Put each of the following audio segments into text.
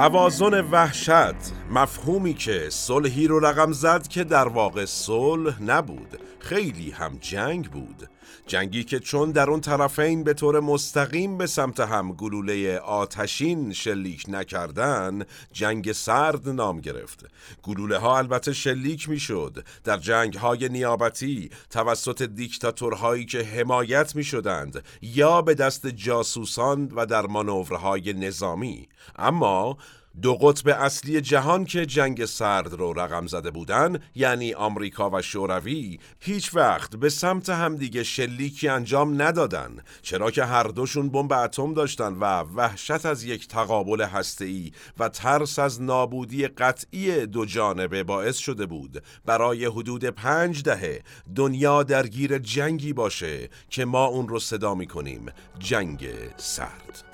توازن وحشت مفهومی که صلحی رو رقم زد که در واقع صلح نبود. خیلی هم جنگ بود. جنگی که چون در اون طرفین به طور مستقیم به سمت هم گلوله آتشین شلیک نکردن جنگ سرد نام گرفت. گلوله ها البته شلیک می‌شد. در جنگ های نیابتی توسط دیکتاتورهایی که حمایت می شدند یا به دست جاسوسان و در مانورهای نظامی. اما دو قطب اصلی جهان که جنگ سرد رو رقم زده بودن یعنی آمریکا و شوروی هیچ وقت به سمت همدیگه شلیکی انجام ندادن چرا که هر دوشون بمب اتم داشتن و وحشت از یک تقابل هسته‌ای و ترس از نابودی قطعی دو جانبه باعث شده بود برای حدود پنج دهه دنیا درگیر جنگی باشه که ما اون رو صدا می‌کنیم جنگ سرد.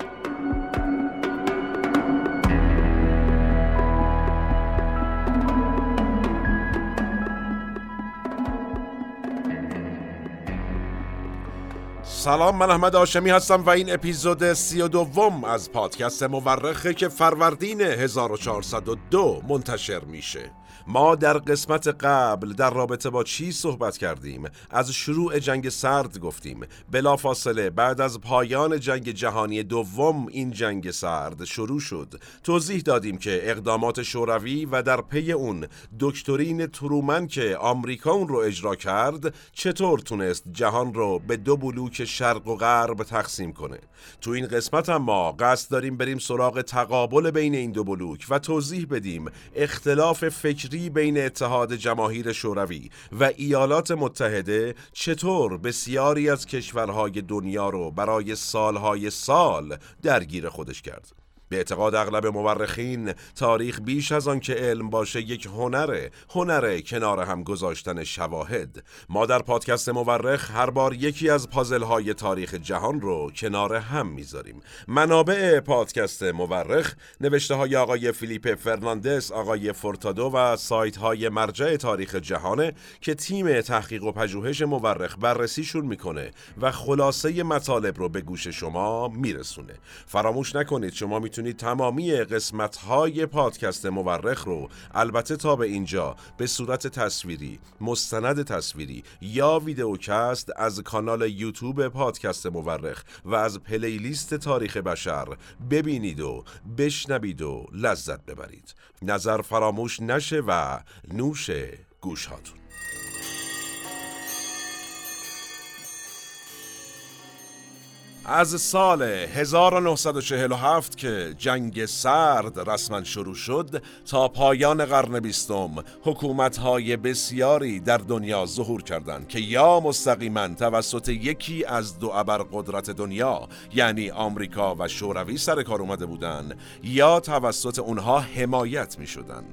سلام من احمد آشمی هستم و این اپیزود سی و دوم از پادکست مورخه که فروردین 1402 منتشر میشه. ما در قسمت قبل در رابطه با چی صحبت کردیم؟ از شروع جنگ سرد گفتیم. بلافاصله بعد از پایان جنگ جهانی دوم این جنگ سرد شروع شد. توضیح دادیم که اقدامات شوروی و در پی اون دکترین ترومن که آمریکا اون رو اجرا کرد چطور تونست جهان رو به دو بلوک شرق و غرب تقسیم کنه؟ تو این قسمت هم ما قصد داریم بریم سراغ تقابل بین این دو بلوک و توضیح بدیم اختلاف فکری بین اتحاد جماهیر شوروی و ایالات متحده چطور بسیاری از کشورهای دنیا رو برای سالهای سال درگیر خودش کرد؟ به اعتقاد اغلب مورخین تاریخ بیش از آن که علم باشه یک هنره هنره کنار هم گذاشتن شواهد. ما در پادکست مورخ هر بار یکی از پازل های تاریخ جهان رو کنار هم می‌ذاریم. منابع پادکست مورخ نوشته های آقای فیلیپ فرناندس آقای فورتادو و سایت های مرجع تاریخ جهانه که تیم تحقیق و پژوهش مورخ بررسیشون می‌کنه و خلاصه مطالب رو به گوش شما میرسونه. فراموش نکنید شما می‌تونید می‌تونید تمامی قسمت های پادکست مورخ رو البته تا به اینجا به صورت تصویری مستند تصویری یا ویدئوکست از کانال یوتیوب پادکست مورخ و از پلیلیست تاریخ بشر ببینید و بشنوید و لذت ببرید. نظر فراموش نشه و نوش گوش هاتون از سال 1947 که جنگ سرد رسما شروع شد تا پایان قرن بیستم حکومت‌های بسیاری در دنیا ظهور کردند که یا مستقیما توسط یکی از دو ابرقدرت دنیا یعنی آمریکا و شوروی سر کار اومده بودند یا توسط اونها حمایت می شدن.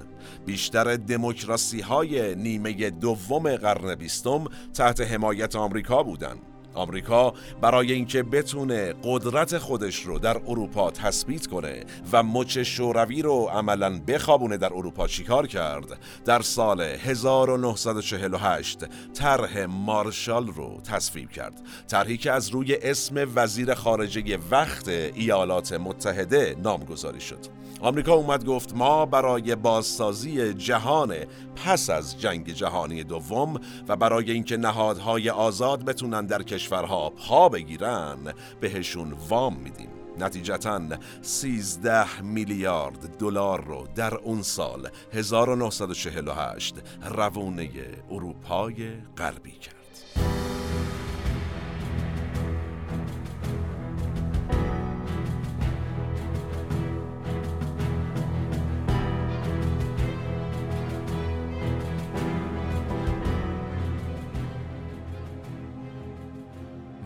بیشتر دموکراسی های نیمه دوم قرن بیستم تحت حمایت آمریکا بودند آمریکا برای اینکه بتونه قدرت خودش رو در اروپا تثبیت کنه و مچ شوروی رو عملا بخوابونه در اروپا چیکار کرد؟ در سال 1948 طرح مارشال رو تصویب کرد. طرحی که از روی اسم وزیر خارجه وقت ایالات متحده نامگذاری شد. آمریکا اومد گفت ما برای بازسازی جهان پس از جنگ جهانی دوم و برای اینکه نهادهای آزاد بتونن در کشورها پا بگیرن بهشون وام میدیم. نتیجتا 13 میلیارد دلار رو در اون سال 1948 روونه اروپای غربی کرد.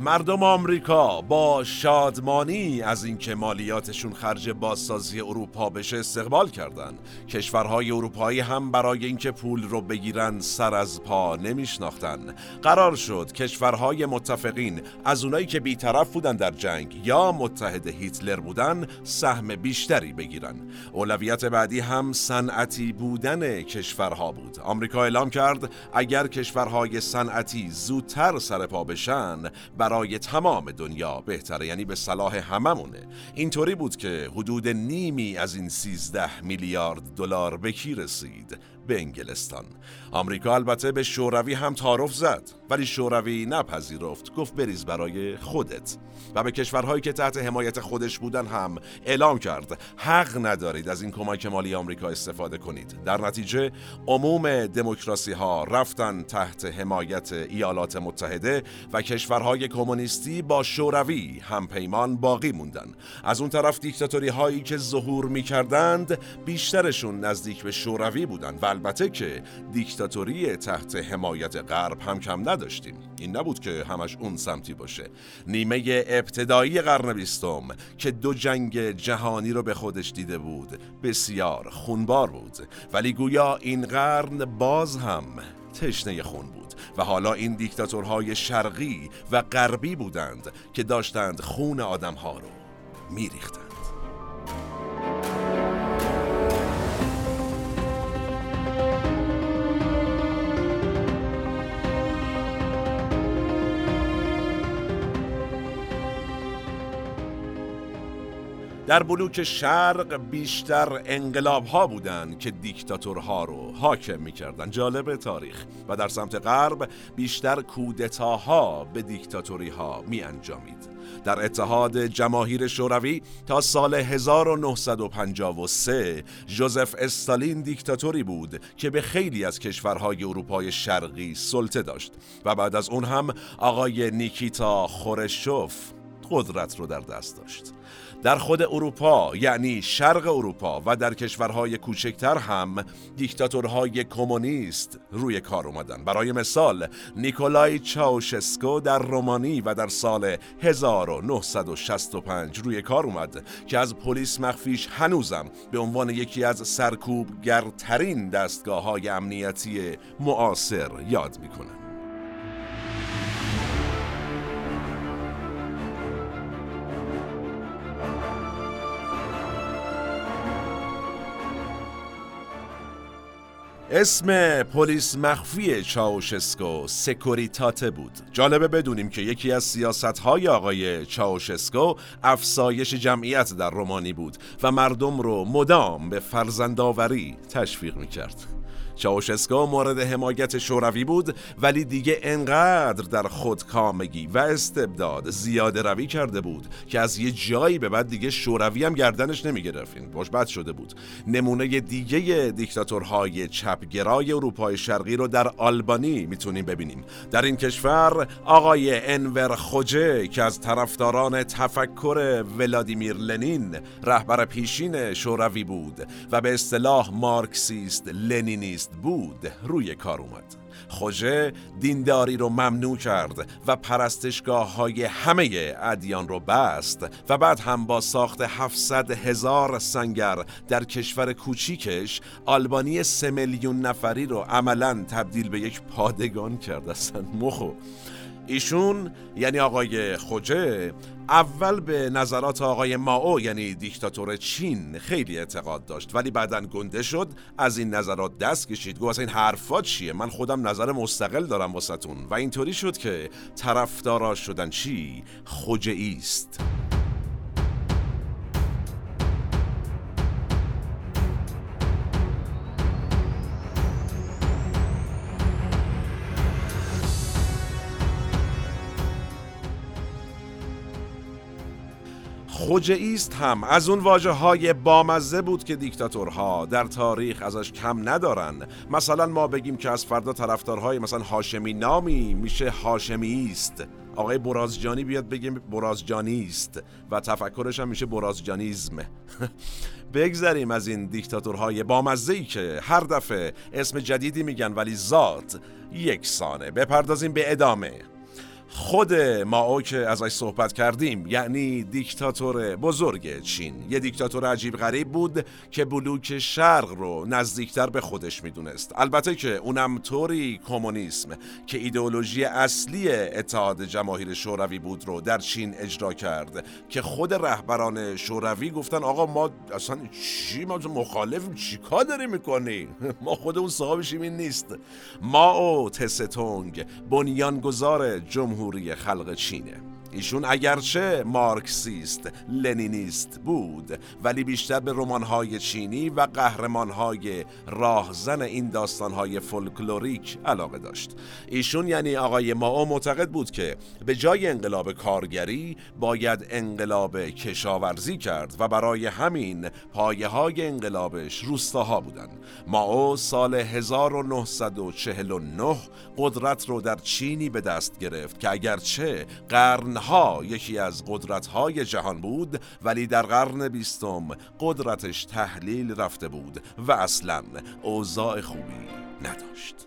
مردم آمریکا با شادمانی از اینکه مالیاتشون خرج بازسازی اروپا بشه استقبال کردند. کشورهای اروپایی هم برای اینکه پول رو بگیرن سر از پا نمیشناختن. قرار شد کشورهای متفقین از اونایی که بیطرف بودن در جنگ یا متحد هیتلر بودن سهم بیشتری بگیرن. اولویت بعدی هم صنعتی بودن کشورها بود. آمریکا اعلام کرد اگر کشورهای صنعتی زودتر سر پا بشن برای تمام دنیا بهتره یعنی به صلاح هممونه. اینطوری بود که حدود نیمی از این 13 میلیارد دلار به کی رسید؟ به انگلستان. آمریکا البته به شوروی هم تعارف زد ولی شوروی نپذیرفت. گفت بریز برای خودت. و به کشورهایی که تحت حمایت خودش بودن هم اعلام کرد. حق ندارید از این کمک مالی آمریکا استفاده کنید. در نتیجه عموم دموکراسی ها رفتن تحت حمایت ایالات متحده و کشورهای کمونیستی با شوروی هم پیمان باقی موندن. از اون طرف دیکتاتوری هایی که ظهور می کردند بیشترشون نزدیک به شوروی بودن و البته که دیکتاتوری تحت حمایت غرب هم کم نداشتیم. این نبود که همش اون سمتی باشه. نیمه ابتدایی قرن بیستم که دو جنگ جهانی رو به خودش دیده بود بسیار خونبار بود. ولی گویا این قرن باز هم تشنه خون بود و حالا این دیکتاتورهای شرقی و غربی بودند که داشتند خون آدمها رو میریختند. در بلوک شرق بیشتر انقلاب ها بودند که دیکتاتورها رو حاکم می‌کردن جالب تاریخ. و در سمت غرب بیشتر کودتاها به دیکتاتوری ها می انجامید در اتحاد جماهیر شوروی تا سال 1953 جوزف استالین دیکتاتوری بود که به خیلی از کشورهای اروپای شرقی سلطه داشت. و بعد از اون هم آقای نیکیتا خورشوف قدرت رو در دست داشت. در خود اروپا یعنی شرق اروپا و در کشورهای کوچکتر هم دیکتاتورهای کمونیست روی کار اومدن. برای مثال نیکولای چاوشسکو در رومانی و در سال 1965 روی کار اومد که از پلیس مخفیش هنوزم به عنوان یکی از سرکوبگرترین دستگاه های امنیتی معاصر یاد می‌کنه اسم پلیس مخفی چاوشسکو سکوریتاته بود. جالبه بدونیم که یکی از سیاست های آقای چاوشسکو افسایش جمعیت در رومانی بود و مردم رو مدام به فرزندآوری تشویق می‌کرد. چاوشسکو مورد حمایت شوروی بود ولی دیگه انقدر در خودکامگی و استبداد زیاده روی کرده بود که از یه جایی به بعد دیگه شوروی هم گردنش نمی‌گرفت. این بد شده بود. نمونه دیگه دیکتاتورهای چپگرای اروپای شرقی رو در آلبانی می‌تونیم ببینیم. در این کشور آقای انور خوجه که از طرفداران تفکر ولادیمیر لنین رهبر پیشین شوروی بود و به اصطلاح مارکسیست لنینیست بود روی کار اومد خوژه دینداری رو ممنوع کرد و پرستشگاه های همه ادیان رو بست و بعد هم با ساخت 700 هزار سنگر در کشور کوچیکش آلبانی سه میلیون نفری رو عملا تبدیل به یک پادگان کرد. اصلا مخو. ایشون یعنی آقای خوجه اول به نظرات آقای ماو یعنی دیکتاتور چین خیلی اعتقاد داشت. ولی بعدا گنده شد از این نظرات دست کشید. گفت این حرفات چیه؟ من خودم نظر مستقل دارم واسطون و اینطوری شد که طرفدارا شدن چی؟ خوجه است هم. از اون واجه های بامزه بود که دیکتاتورها در تاریخ ازش کم ندارن. مثلا ما بگیم که از فردا طرفدارهای مثلا هاشمی نامی میشه هاشمی است آقای برازجانی بیاد بگیم برازجانی است و تفکرش هم میشه برازجانیزم. بگذریم از این دیکتاتورهای بامزه ای که هر دفعه اسم جدیدی میگن ولی ذات یکسانه بپردازیم به ادامه. خود ماو که ازش صحبت کردیم یعنی دیکتاتور بزرگ چین. یه دیکتاتور عجیب غریب بود که بلوک شرق رو نزدیکتر به خودش می‌دونست. البته که اونم طوری کمونیسم که ایدئولوژی اصلی اتحاد جماهیر شوروی بود رو در چین اجرا کرد که خود رهبران شوروی گفتن آقا ما اصلا چی؟ ما مخالفیم چیکار داری می‌کنی؟ ما خود اون صاحبشیم این نیست. ماو تستونگ بنیانگذار جمهوری خلق چینه. ایشون اگرچه مارکسیست لنینیست بود ولی بیشتر به رمان‌های چینی و قهرمان‌های راهزن این داستان‌های فولکلوریک علاقه داشت. ایشون یعنی آقای ماو معتقد بود که به جای انقلاب کارگری باید انقلاب کشاورزی کرد و برای همین پایه های انقلابش روستاها بودن. ماو سال 1949 قدرت رو در چینی به دست گرفت که اگرچه قرن ها یکی از قدرت های جهان بود ولی در قرن بیستم قدرتش تحلیل رفته بود و اصلا اوضاع خوبی نداشت.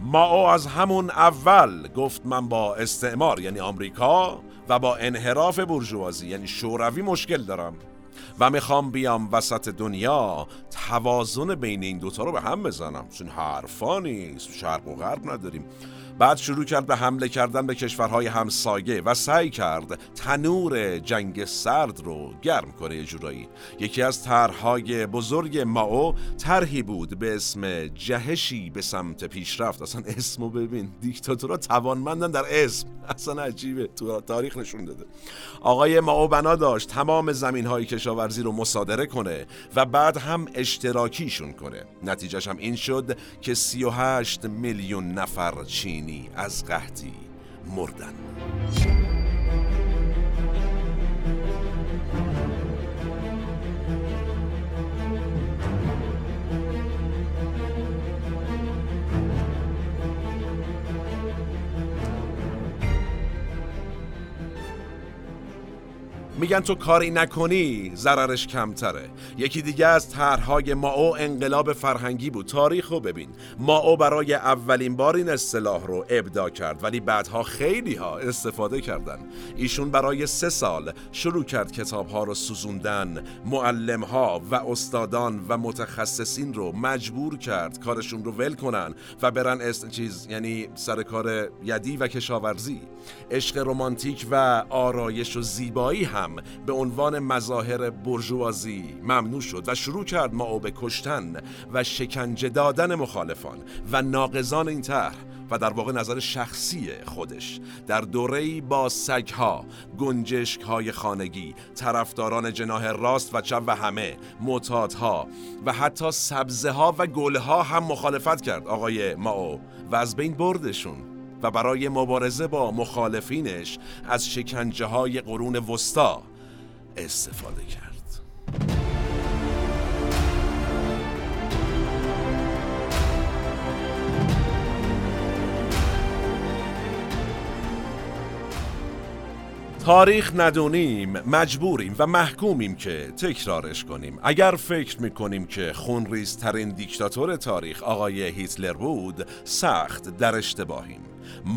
ما از همون اول گفت من با استعمار یعنی آمریکا و با انحراف برجوازی یعنی شوروی مشکل دارم. و می‌خوام بیام وسط دنیا توازن بین این دوتا رو به هم بزنم. چون حرفا نیست شرق و غرب نداریم. بعد شروع کرد به حمله کردن به کشورهای همسایه و سعی کرد تنور جنگ سرد رو گرم کنه جورایی. یکی از طرحهای بزرگ ماو طرحی بود به اسم جهشی به سمت پیشرفت. اصلا اسمو ببین دیکتاتورا توانمندن در اسم. اصلا عجیبه تو تاریخ نشون داده. آقای ماو بنا داشت تمام زمین های کشاورزی رو مصادره کنه و بعد هم اشتراکیشون کنه. نتیجهش هم این شد که 38 میلیون نفر چین از قحطی مردن. میگن تو کاری نکنی ضررش کمتره. یکی دیگه از طرحهای ماو انقلاب فرهنگی بود. تاریخ رو ببین. ماو برای اولین بار این اصطلاح رو ابدا کرد ولی بعدها خیلی ها استفاده کردن. ایشون برای سه سال شروع کرد کتاب ها رو سوزوندن معلم ها و استادان و متخصصین رو مجبور کرد کارشون رو ول کنن و برن است چیز یعنی سر کار یدی و کشاورزی. عشق رمانتیک و آرایش و زیبایی هم به عنوان مظاهر برجوازی ممنوع شد و شروع کرد ما به کشتن و شکنجه دادن مخالفان و ناقضان این طرح و در واقع نظر شخصی خودش. در دوره‌ای با سگها، های خانگی، طرفداران جناه راست و چپ و همه، معتادها و حتی سبزه ها و گله ها هم مخالفت کرد. آقای ماو و از بین بردشون. برای مبارزه با مخالفینش از شکنجه های قرون وسطا استفاده کرد. تاریخ ندونیم مجبوریم و محکومیم که تکرارش کنیم. اگر فکر می‌کنیم که خونریزترین دیکتاتور تاریخ آقای هیتلر بود سخت در اشتباهیم.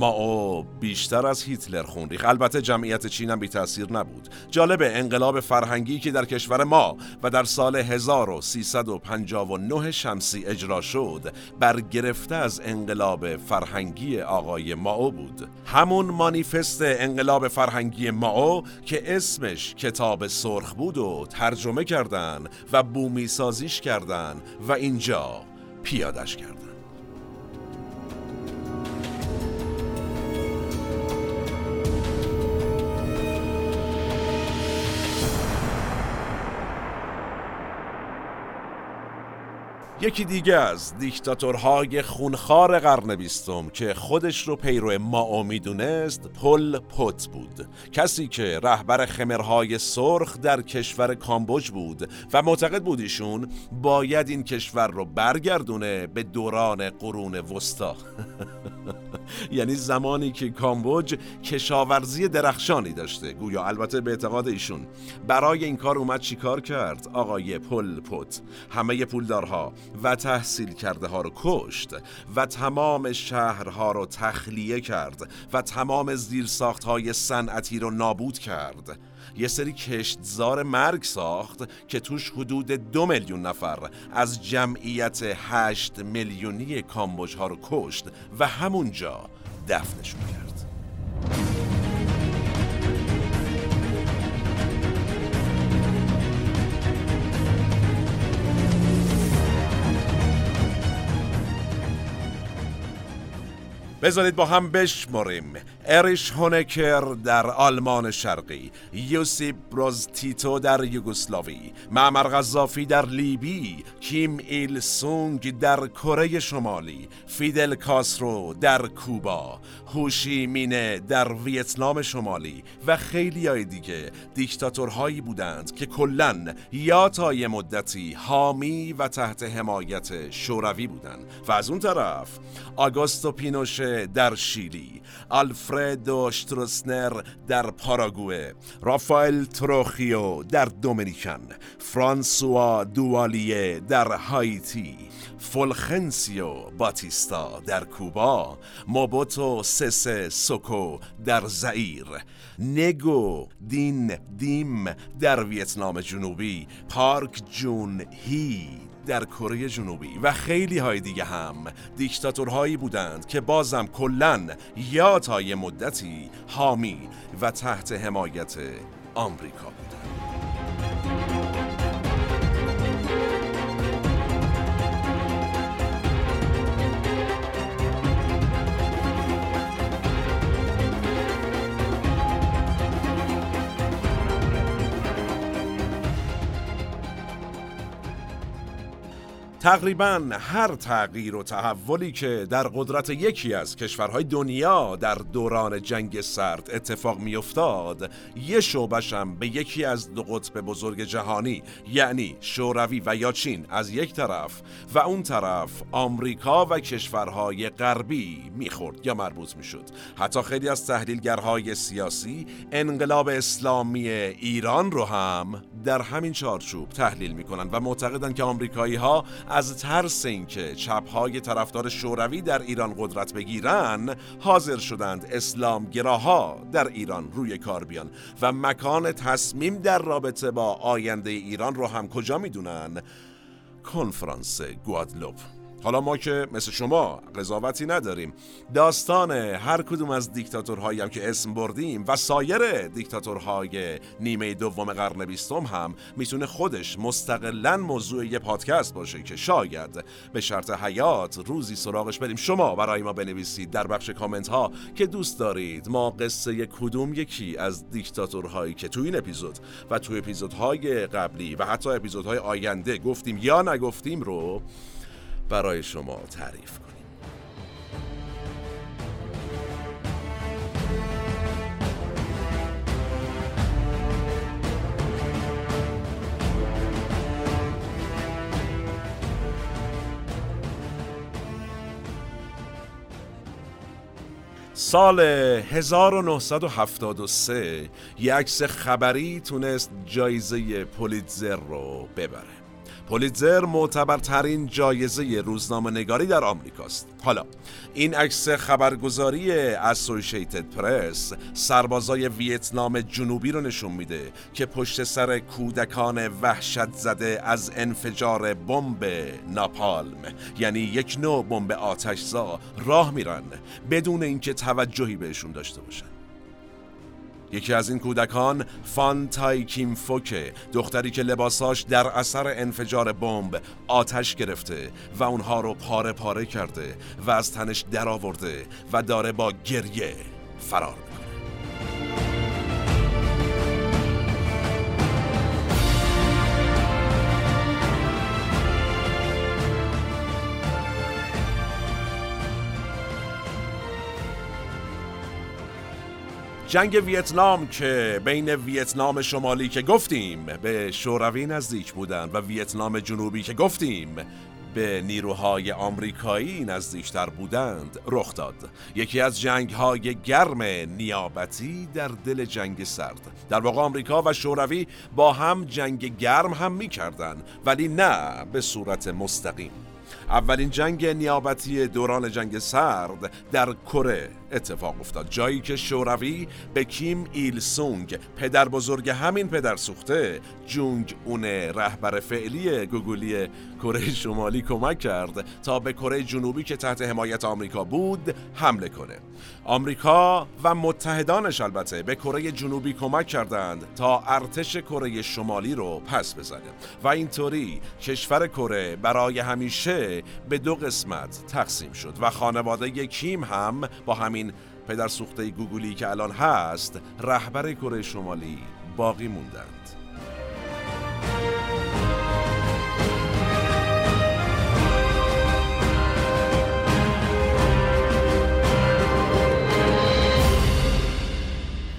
او بیشتر از هیتلر خون ریخ البته جمعیت چین هم بی تاثیر نبود. جالب انقلاب فرهنگی که در کشور ما و در سال 1359 شمسی اجرا شد برگرفته از انقلاب فرهنگی آقای ماو بود. همون مانیفست انقلاب فرهنگی ماو که اسمش کتاب سرخ بود و ترجمه کردن و بومی سازیش کردن و اینجا پیادش کردن. یکی دیگه از دیکتاتورهای خونخوار قرن بیستم که خودش رو پیرو ما می‌دونست پل پوت بود. کسی که رهبر خمرهای سرخ در کشور کامبوج بود و معتقد بود ایشون باید این کشور رو برگردونه به دوران قرون وسطا. یعنی زمانی که کامبوج کشاورزی درخشانی داشته. گویا البته به اعتقاد ایشون. برای این کار اومد چیکار کرد؟ آقای پل پت همه پولدارها و تحصیل کرده ها رو کشت و تمام شهرها رو تخلیه کرد و تمام زیرساخت های صنعتی رو نابود کرد. یه سری کشتزار مرگ ساخت که توش حدود دو میلیون نفر از جمعیت هشت میلیونی کامبوج ها رو کشت و همونجا دفنشون کرد. بذارید با هم بشمریم. اریش هونکر در آلمان شرقی یوسیپ تیتو در یوگسلاوی معمر قذافی در لیبی کیم ایل سونگ در کره شمالی فیدل کاسترو در کوبا هوشی مینه در ویتنام شمالی و خیلی های دیگه دیکتاتورهایی بودند که کلا یا تا یه مدتی حامی و تحت حمایت شوروی بودند. و از اون طرف آگوستو پینوشه در شیلی. آلفردو شتروسنر در پاراگوه رافائل تروخیو در دومینیکن. فرانسوا دوالیه در هایتی. فولخنسیو باتیستا در کوبا. موبوتو سس سوکو در زئیر نگو دین دیم در ویتنام جنوبی. پارک جون هی در کره جنوبی و خیلی های دیگه هم دیکتاتورهایی بودند که بازم کلا یا تا یه مدتی حامی و تحت حمایت آمریکا بودند. تقریبا هر تغییر و تحولی که در قدرت یکی از کشورهای دنیا در دوران جنگ سرد اتفاق میافتاد یه شعبش هم به یکی از دو قطب بزرگ جهانی یعنی شوروی و یا چین از یک طرف و اون طرف آمریکا و کشورهای غربی می‌خورد یا مربوط می‌شد. حتی خیلی از تحلیلگرهای سیاسی انقلاب اسلامی ایران رو هم در همین چارچوب تحلیل می‌کنن و معتقدن که آمریکایی ها از ترس اینکه چپهای طرفدار شوروی در ایران قدرت بگیرن حاضر شدند اسلام گراها در ایران روی کار بیان. و مکان تصمیم در رابطه با آینده ایران رو هم کجا می‌دونن؟ کنفرانس گوادلوپ. حالا ما که مثل شما قضاوتی نداریم. داستان هر کدوم از دیکتاتورهایی هم که اسم بردیم و سایر دیکتاتورهای نیمه دوم قرن بیستم هم می‌تونه خودش مستقلا موضوع یه پادکست باشه که شاید به شرط حیات روزی سراغش بریم. شما برای ما بنویسید در بخش کامنت ها که دوست دارید ما قصه کدوم یکی از دیکتاتورهایی که تو این اپیزود و تو اپیزودهای قبلی و حتی اپیزودهای آینده گفتیم یا نگفتیم رو برای شما تعریف کنیم. سال 1973 یک عکس خبری تونست جایزه پولیتزر رو ببره. پولیتزر معتبرترین جایزه روزنامه نگاری در آمریکاست. حالا این عکس خبرگزاری اسوسییتد پرس سربازای ویتنام جنوبی رو نشون میده که پشت سر کودکان وحشت زده از انفجار بمب ناپالم یعنی یک نوع بمب آتشزا راه میرن بدون اینکه توجهی بهشون داشته باشن. یکی از این کودکان فان تای کیم فوکه دختری که لباساش در اثر انفجار بمب آتش گرفته و اونها رو پاره پاره کرده و از تنش درآورده و داره با گریه فرار جنگ ویتنام که بین ویتنام شمالی که گفتیم به شوروی نزدیک بودن و ویتنام جنوبی که گفتیم به نیروهای آمریکایی نزدیکتر بودند رخ داد. یکی از جنگ های گرم نیابتی در دل جنگ سرد. در واقع آمریکا و شوروی با هم جنگ گرم هم می ولی نه به صورت مستقیم. اولین جنگ نیابتی دوران جنگ سرد در کره اتفاق افتاد. جایی که شوروی به کیم ایل سونگ پدر بزرگ همین پدر سوخته جونگ اون رهبر فعلی گوگولی کره شمالی کمک کرد تا به کره جنوبی که تحت حمایت آمریکا بود حمله کنه. آمریکا و متحدانش البته به کره جنوبی کمک کردند تا ارتش کره شمالی رو پس بزنه. و اینطوری کشور کره برای همیشه به دو قسمت تقسیم شد و خانواده کیم هم با همین پدر سوخته گوگلی که الان هست رهبر کره شمالی باقی موندند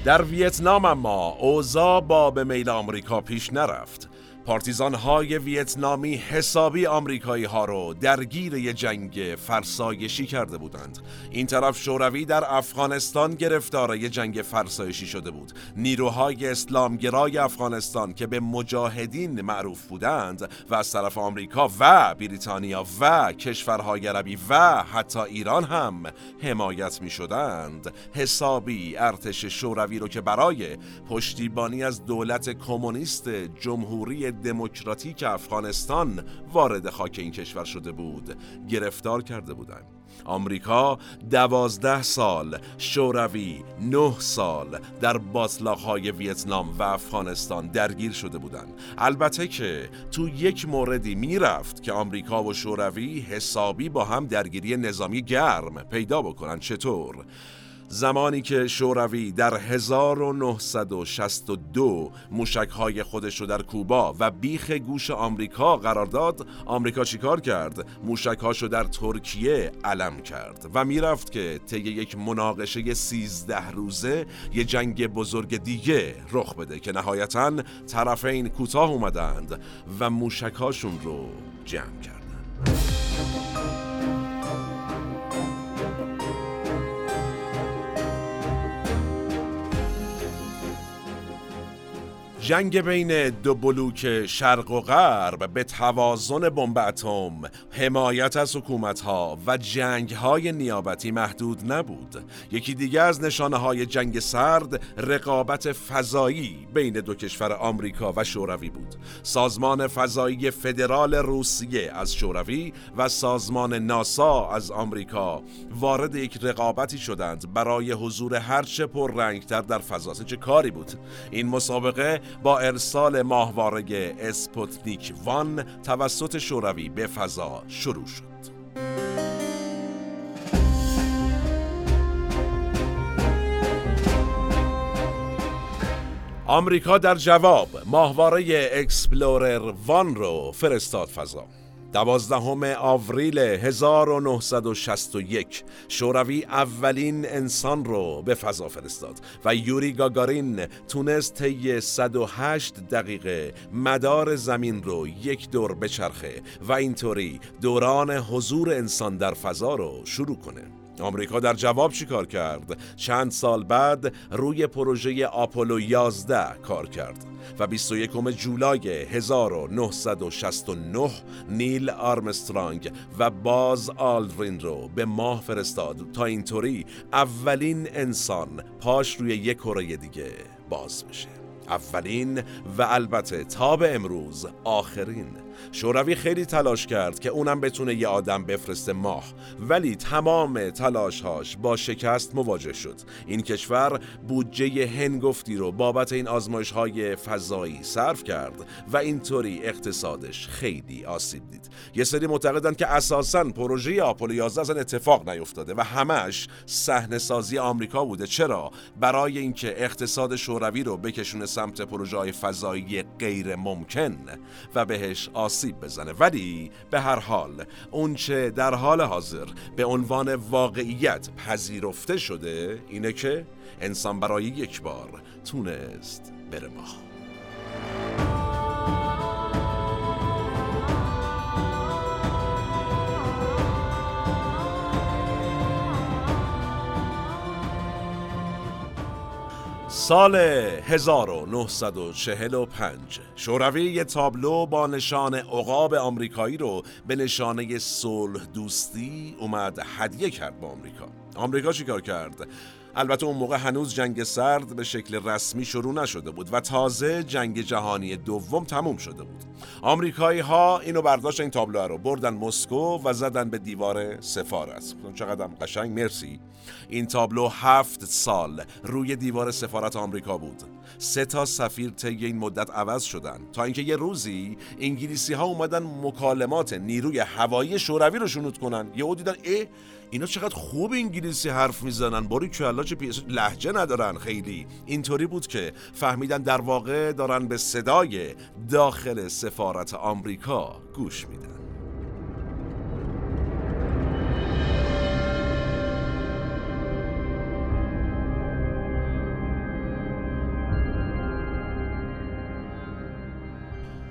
در ویتنام اما اوزا با به میل آمریکا پیش نرفت. پارتیزان های ویتنامی حسابی آمریکایی ها رو درگیر یه جنگ فرسایشی کرده بودند. این طرف شوروی در افغانستان گرفتار یه جنگ فرسایشی شده بود. نیروهای اسلامگرای افغانستان که به مجاهدین معروف بودند و از طرف آمریکا و بریتانیا و کشورهای عربی و حتی ایران هم حمایت می شدند. حسابی ارتش شوروی رو که برای پشتیبانی از دولت کمونیست جمهوری دموکراتیک افغانستان وارد خاک این کشور شده بود. گرفتار کرده بودند. آمریکا دوازده سال شوروی نه سال در باطلاقهای ویتنام و افغانستان درگیر شده بودند. البته که تو یک موردی می‌رفت که آمریکا و شوروی حسابی با هم درگیری نظامی گرم پیدا بکنن. چطور؟ زمانی که شوروی در 1962 موشکهای خودش رو در کوبا و بیخ گوش آمریکا قرار داد آمریکا چیکار کرد؟ موشکهاشو در ترکیه علم کرد و می‌رفت که طی یک مناقشه 13 روزه یه جنگ بزرگ دیگه رخ بده که نهایتا طرفین کوتاه اومدند و موشکهاشون رو جمع کردند جنگ بین دو بلوک شرق و غرب به توازن بمب اتم، حمایت از حکومتها و جنگهای نیابتی محدود نبود. یکی دیگه از نشانه های جنگ سرد رقابت فضایی بین دو کشور آمریکا و شوروی بود. سازمان فضایی فدرال روسیه از شوروی و سازمان ناسا از آمریکا وارد یک رقابتی شدند برای حضور هرچه پررنگتر در فضا. چه کاری بود؟ این مسابقه با ارسال ماهواره اسپوتنیک وان توسط شوروی به فضا شروع شد. آمریکا در جواب ماهواره Explorer One رو فرستاد فضا دوازدهم آوریل 1961 شوروی اولین انسان رو به فضا فرستاد و یوری گاگارین تونست طی 108 دقیقه مدار زمین رو یک دور بچرخه و اینطوری دوران حضور انسان در فضا رو شروع کنه. آمریکا در جواب چیکار کرد؟ چند سال بعد روی پروژه آپولو 11 کار کرد و 21 جولای 1969 نیل آرمسترانگ و باز آلدرین رو به ماه فرستاد تا اینطوری اولین انسان پاش روی یک کره دیگه باز بشه اولین و البته تا به امروز آخرین شوروی خیلی تلاش کرد که اونم بتونه یه آدم بفرسته ماه. ولی تمام تلاشهاش با شکست مواجه شد. این کشور بودجه هنگفتی رو بابت این آزمایش های فضایی صرف کرد و اینطوری اقتصادش خیلی آسیب دید. یه سری معتقدن که اساسا پروژه آپولو 11 اصلا اتفاق نیفتاده و همش صحنه سازی آمریکا بوده. چرا؟ برای اینکه اقتصاد شوروی رو بکشونه سمت پروژه های فضایی غیر ممکن و بهش آسیب بزنه. ولی به هر حال اونچه در حال حاضر به عنوان واقعیت پذیرفته شده اینه که انسان برای یک بار تونست بره ماه. سال 1945 شوروی یه تابلو با نشان عقاب آمریکایی رو به نشانه صلح دوستی اومد هدیه کرد به آمریکا. آمریکا چیکار کرد؟ البته اون موقع هنوز جنگ سرد به شکل رسمی شروع نشده بود و تازه جنگ جهانی دوم تموم شده بود. آمریکایی ها اینو برداشت این تابلو رو بردن مسکو و زدن به دیوار سفارت. چقدر قشنگ مرسی. این تابلو هفت سال روی دیوار سفارت آمریکا بود. سه تا سفیر طی این مدت عوض شدن. تا اینکه یه روزی انگلیسی ها اومدن مکالمات نیروی هوایی شوروی رو شنود کنن. یه دیدن ای اینا چقدر خوب انگلیسی حرف می‌زنن. باری کلا چه پیش لحجه ندارن خیلی. اینطوری بود که فهمیدن در واقع دارن به صدای داخل سفارت آمریکا گوش میدن.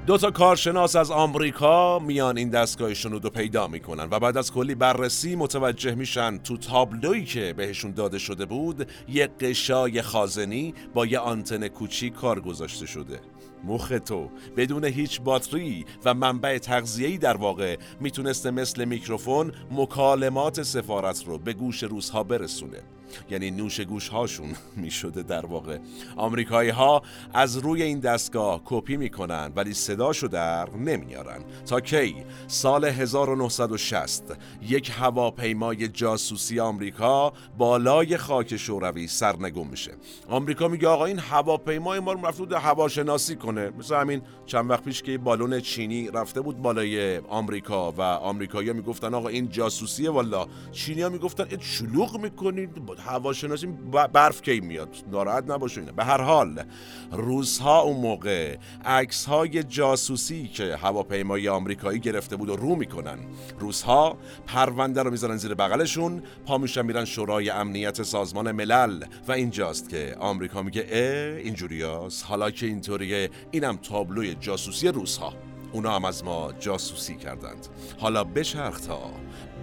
دو تا کارشناس از آمریکا میان این دستگاه شنود رو پیدا می‌کنن و بعد از کلی بررسی متوجه میشن تو تابلویی که بهشون داده شده بود یه قشای خازنی با یه آنتن کوچیک کار گذاشته شده. مخ تو بدون هیچ باتری و منبع تغذیه‌ای در واقع می‌تونسته مثل میکروفون مکالمات سفارت رو به گوش روزها برسونه. یعنی نوش گوش هاشون می شده در واقع. آمریکایی ها از روی این دستگاه کپی می‌کنن ولی صداشو در نمیارن. تا کی؟ سال 1960 یک هواپیمای جاسوسی آمریکا بالای خاک شوروی سرنگون میشه. آمریکا میگه آقا این هواپیمای ما رو رفته هواشناسی کنه. مثل همین چند وقت پیش که بالون چینی رفته بود بالای آمریکا و آمریکایی‌ها می‌گفتن آقا این جاسوسیه والا چینی‌ها می‌گفتن شلوغ می‌کنید هواشناسی برف کی میاد؟ ناراحت نباشین به هر حال روزها اون موقع عکس های جاسوسی که هواپیمای آمریکایی گرفته بود و رو می‌کنن روزها پرونده رو می‌ذارن زیر بغلشون پا میشن میرن شورای امنیت سازمان ملل. و اینجاست که آمریکا میگه اه اینجوریاست. حالا که اینطوریه اینم تابلوی جاسوسی روزها. اونا هم از ما جاسوسی کردند. حالا بچرخ تا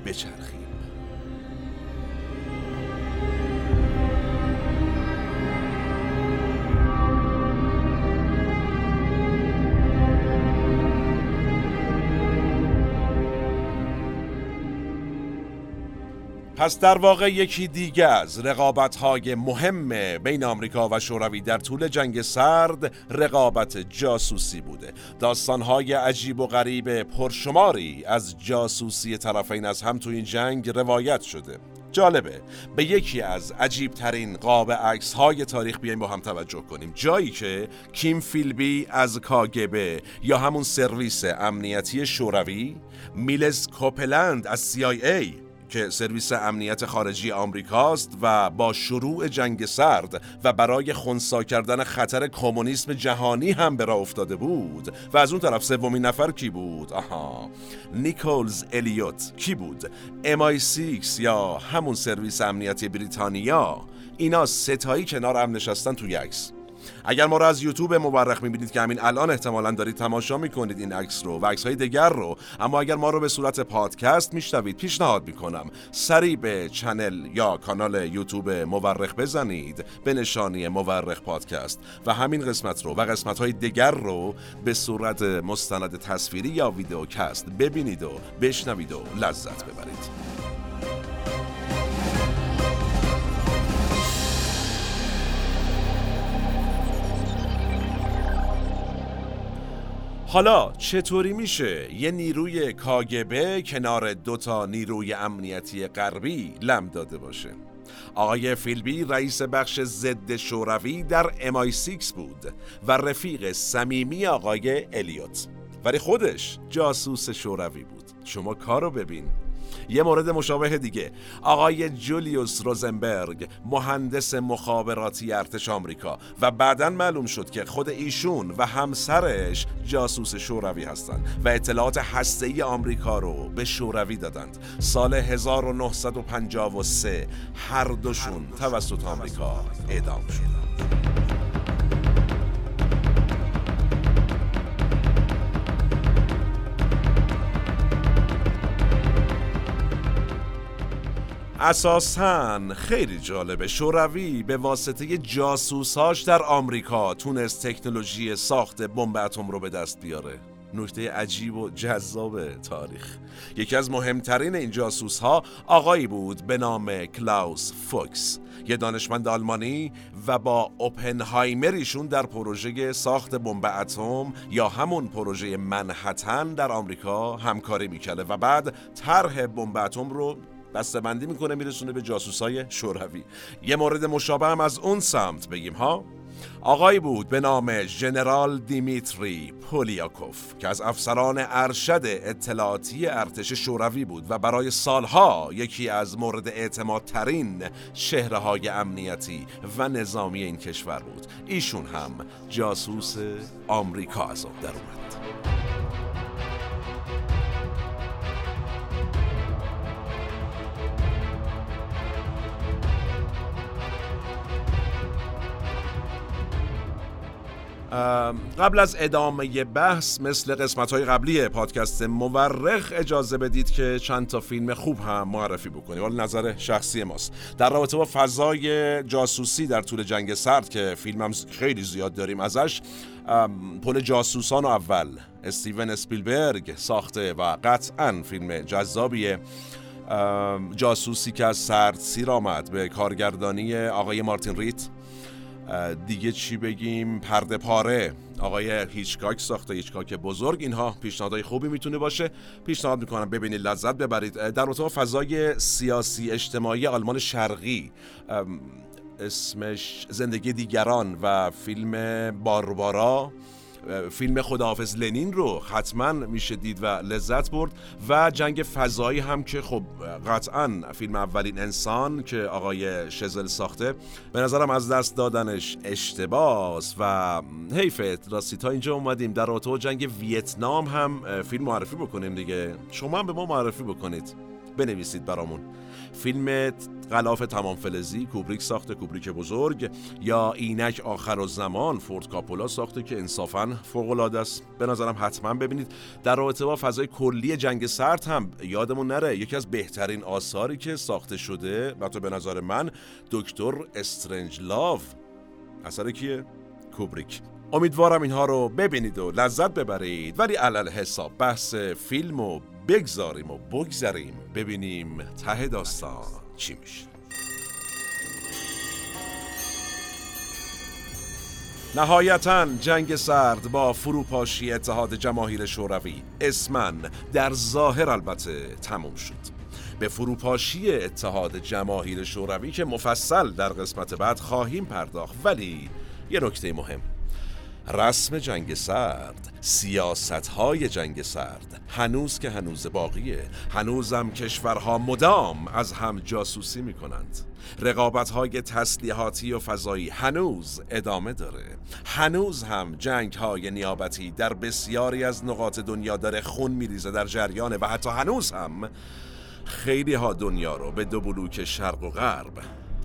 بچرخی پس در واقع یکی دیگه از رقابت های مهم بین آمریکا و شوروی در طول جنگ سرد رقابت جاسوسی بوده. داستان های عجیب و غریب پرشماری از جاسوسی طرفین از هم تو این جنگ روایت شده. جالبه به یکی از عجیب ترین قاب عکس های تاریخ بیایم با هم توجه کنیم. جایی که کیم فیلبی از کاگبه یا همون سرویس امنیتی شوروی میلز کوپلند از CIA که سرویس امنیت خارجی آمریکاست و با شروع جنگ سرد و برای خونسا کردن خطر کمونیسم جهانی هم به راه افتاده بود. و از اون طرف سومین نفر کی بود؟ آها. نیکولز الیوت. کی بود؟ MI6 یا همون سرویس امنیتی بریتانیا. اینا ستایی کنار هم نشستن تو عکس اگر ما رو از یوتیوب مورخ می‌بینید که همین الان احتمالا دارید تماشا می‌کنید این عکس رو و عکس های دیگر رو اما اگر ما رو به صورت پادکست میشنوید پیشنهاد می‌کنم سریع به چنل یا کانال یوتیوب مورخ بزنید به نشانی مورخ پادکست و همین قسمت رو و قسمت های دیگر رو به صورت مستند تصویری یا ویدیوکست ببینید و بشنوید و لذت ببرید. حالا چطوری میشه؟ یه نیروی کاگبه کنار دوتا نیروی امنیتی غربی لم داده باشه. آقای فیلبی رئیس بخش ضد شوروی در MI6 بود و رفیق صمیمی آقای الیوت. ولی خودش جاسوس شوروی بود. شما کارو ببین. یه مورد مشابه دیگه. آقای جولیوس روزنبرگ مهندس مخابراتی ارتش آمریکا و بعدا معلوم شد که خود ایشون و همسرش جاسوس شوروی هستند و اطلاعات هسته‌ای آمریکا رو به شوروی دادند. سال 1953 هر دوشون توسط آمریکا اعدام شدند اساسا خیلی جالبه. شوروی به واسطه جاسوسهاش در آمریکا تونست تکنولوژی ساخت بمب اتم رو به دست بیاره. نکته عجیب و جذاب تاریخ. یکی از مهمترین این جاسوس ها آقایی بود به نام کلاوس فوکس. یه دانشمند آلمانی و با اوپنهایمریشون در پروژه ساخت بمب اتم یا همون پروژه منحتن در آمریکا همکاری می‌کرده و بعد طرح بمب اتم رو بندی می‌کنه میرسونه به جاسوسای شوروی. یه مورد مشابه هم از اون سمت بگیم ها؟ آقایی بود به نام ژنرال دیمیتری پولیاکوف که از افسران ارشد اطلاعاتی ارتش شوروی بود و برای سالها یکی از مورد اعتمادترین شهرهای امنیتی و نظامی این کشور بود. ایشون هم جاسوس آمریکا از آب در اومد. قبل از ادامه بحث مثل قسمت های قبلی پادکست مورخ اجازه بدید که چند تا فیلم خوب هم معرفی بکنیم. ولی نظر شخصی ماست. در رابطه با فضای جاسوسی در طول جنگ سرد که فیلم هم خیلی زیاد داریم ازش پل جاسوسان اول استیون اسپیلبرگ ساخته و قطعا فیلم جذابیه جاسوسی که از سرد سیر آمد به کارگردانی آقای مارتین ریت. دیگه چی بگیم؟ پرده پاره. آقای هیچکاک ساخته هیچکاک بزرگ. اینها پیشنهادهای خوبی می‌تونه باشه. پیشنهاد می‌کنم ببینید لذت ببرید. در اتاق فضای سیاسی اجتماعی آلمان شرقی. اسمش زندگی دیگران و فیلم باربارا. فیلم خداحافظ لنین رو حتما میشه دید و لذت برد و جنگ فضایی هم که خب قطعا فیلم اولین انسان که آقای شزل ساخته به نظرم از دست دادنش اشتباس و حیفت راستی تا اینجا اومدیم. در رابطه جنگ ویتنام هم فیلم معرفی بکنیم دیگه. شما هم به ما معرفی بکنید. بنویسید برامون. فیلم غلاف تمام فلزی کوبریک ساخته کوبریک بزرگ یا اینک آخر و زمان فورد کاپولا ساخته که انصافا فوق العاده است. به نظرم حتما ببینید. در رابطه با فضای کلی جنگ سرد هم یادمون نره. یکی از بهترین آثاری که ساخته شده و تو به نظر من دکتر استرنج لاو اثر کیه؟ کوبریک. امیدوارم اینها رو ببینید و لذت ببرید. ولی علل حساب بحث فیلم و بگذاریم و بگذاریم ببینیم ته داستان چی میشه. نهایتا جنگ سرد با فروپاشی اتحاد جماهیر شوروی اسمن در ظاهر البته تموم شد. به فروپاشی اتحاد جماهیر شوروی که مفصل در قسمت بعد خواهیم پرداخت ولی یه نکته مهم. رسم جنگ سرد سیاست های جنگ سرد. هنوز که هنوز باقیه. هنوزم کشورها مدام از هم جاسوسی می کنند رقابت های تسلیحاتی و فضایی هنوز ادامه داره. هنوز هم جنگ های نیابتی در بسیاری از نقاط دنیا داره خون میریزه در جریانه و حتی هنوز هم خیلی ها دنیا رو به دو بلوک شرق و غرب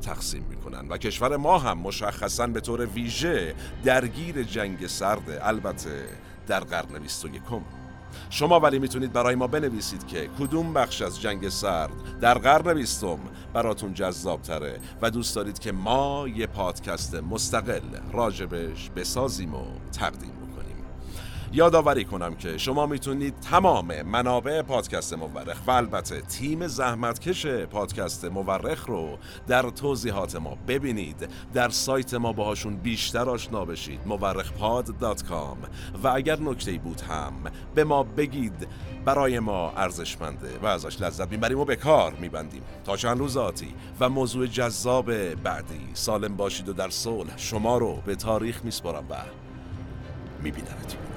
تقسیم می‌کنن و کشور ما هم مشخصا به طور ویژه درگیر جنگ سرد البته در قرن 21 شما ولی می‌تونید برای ما بنویسید که کدوم بخش از جنگ سرد در قرن بیستم براتون جذاب تره و دوست دارید که ما یه پادکست مستقل راجبش بسازیم و تقدیم یادآوری کنم که شما می‌تونید تمام منابع پادکست مورخ و البته تیم زحمتکش پادکست مورخ رو در توضیحات ما ببینید. در سایت ما باهاشون بیشتر آشنا بشید مورخپاد.com و اگر نکته بود هم به ما بگید. برای ما ارزشمنده و ازش لذت می‌بریم و به کار میبندیم. تا چند روز آتی و موضوع جذاب بعدی. سالم باشید و در صلح. شما رو به تاریخ میسپارم و میبینمتون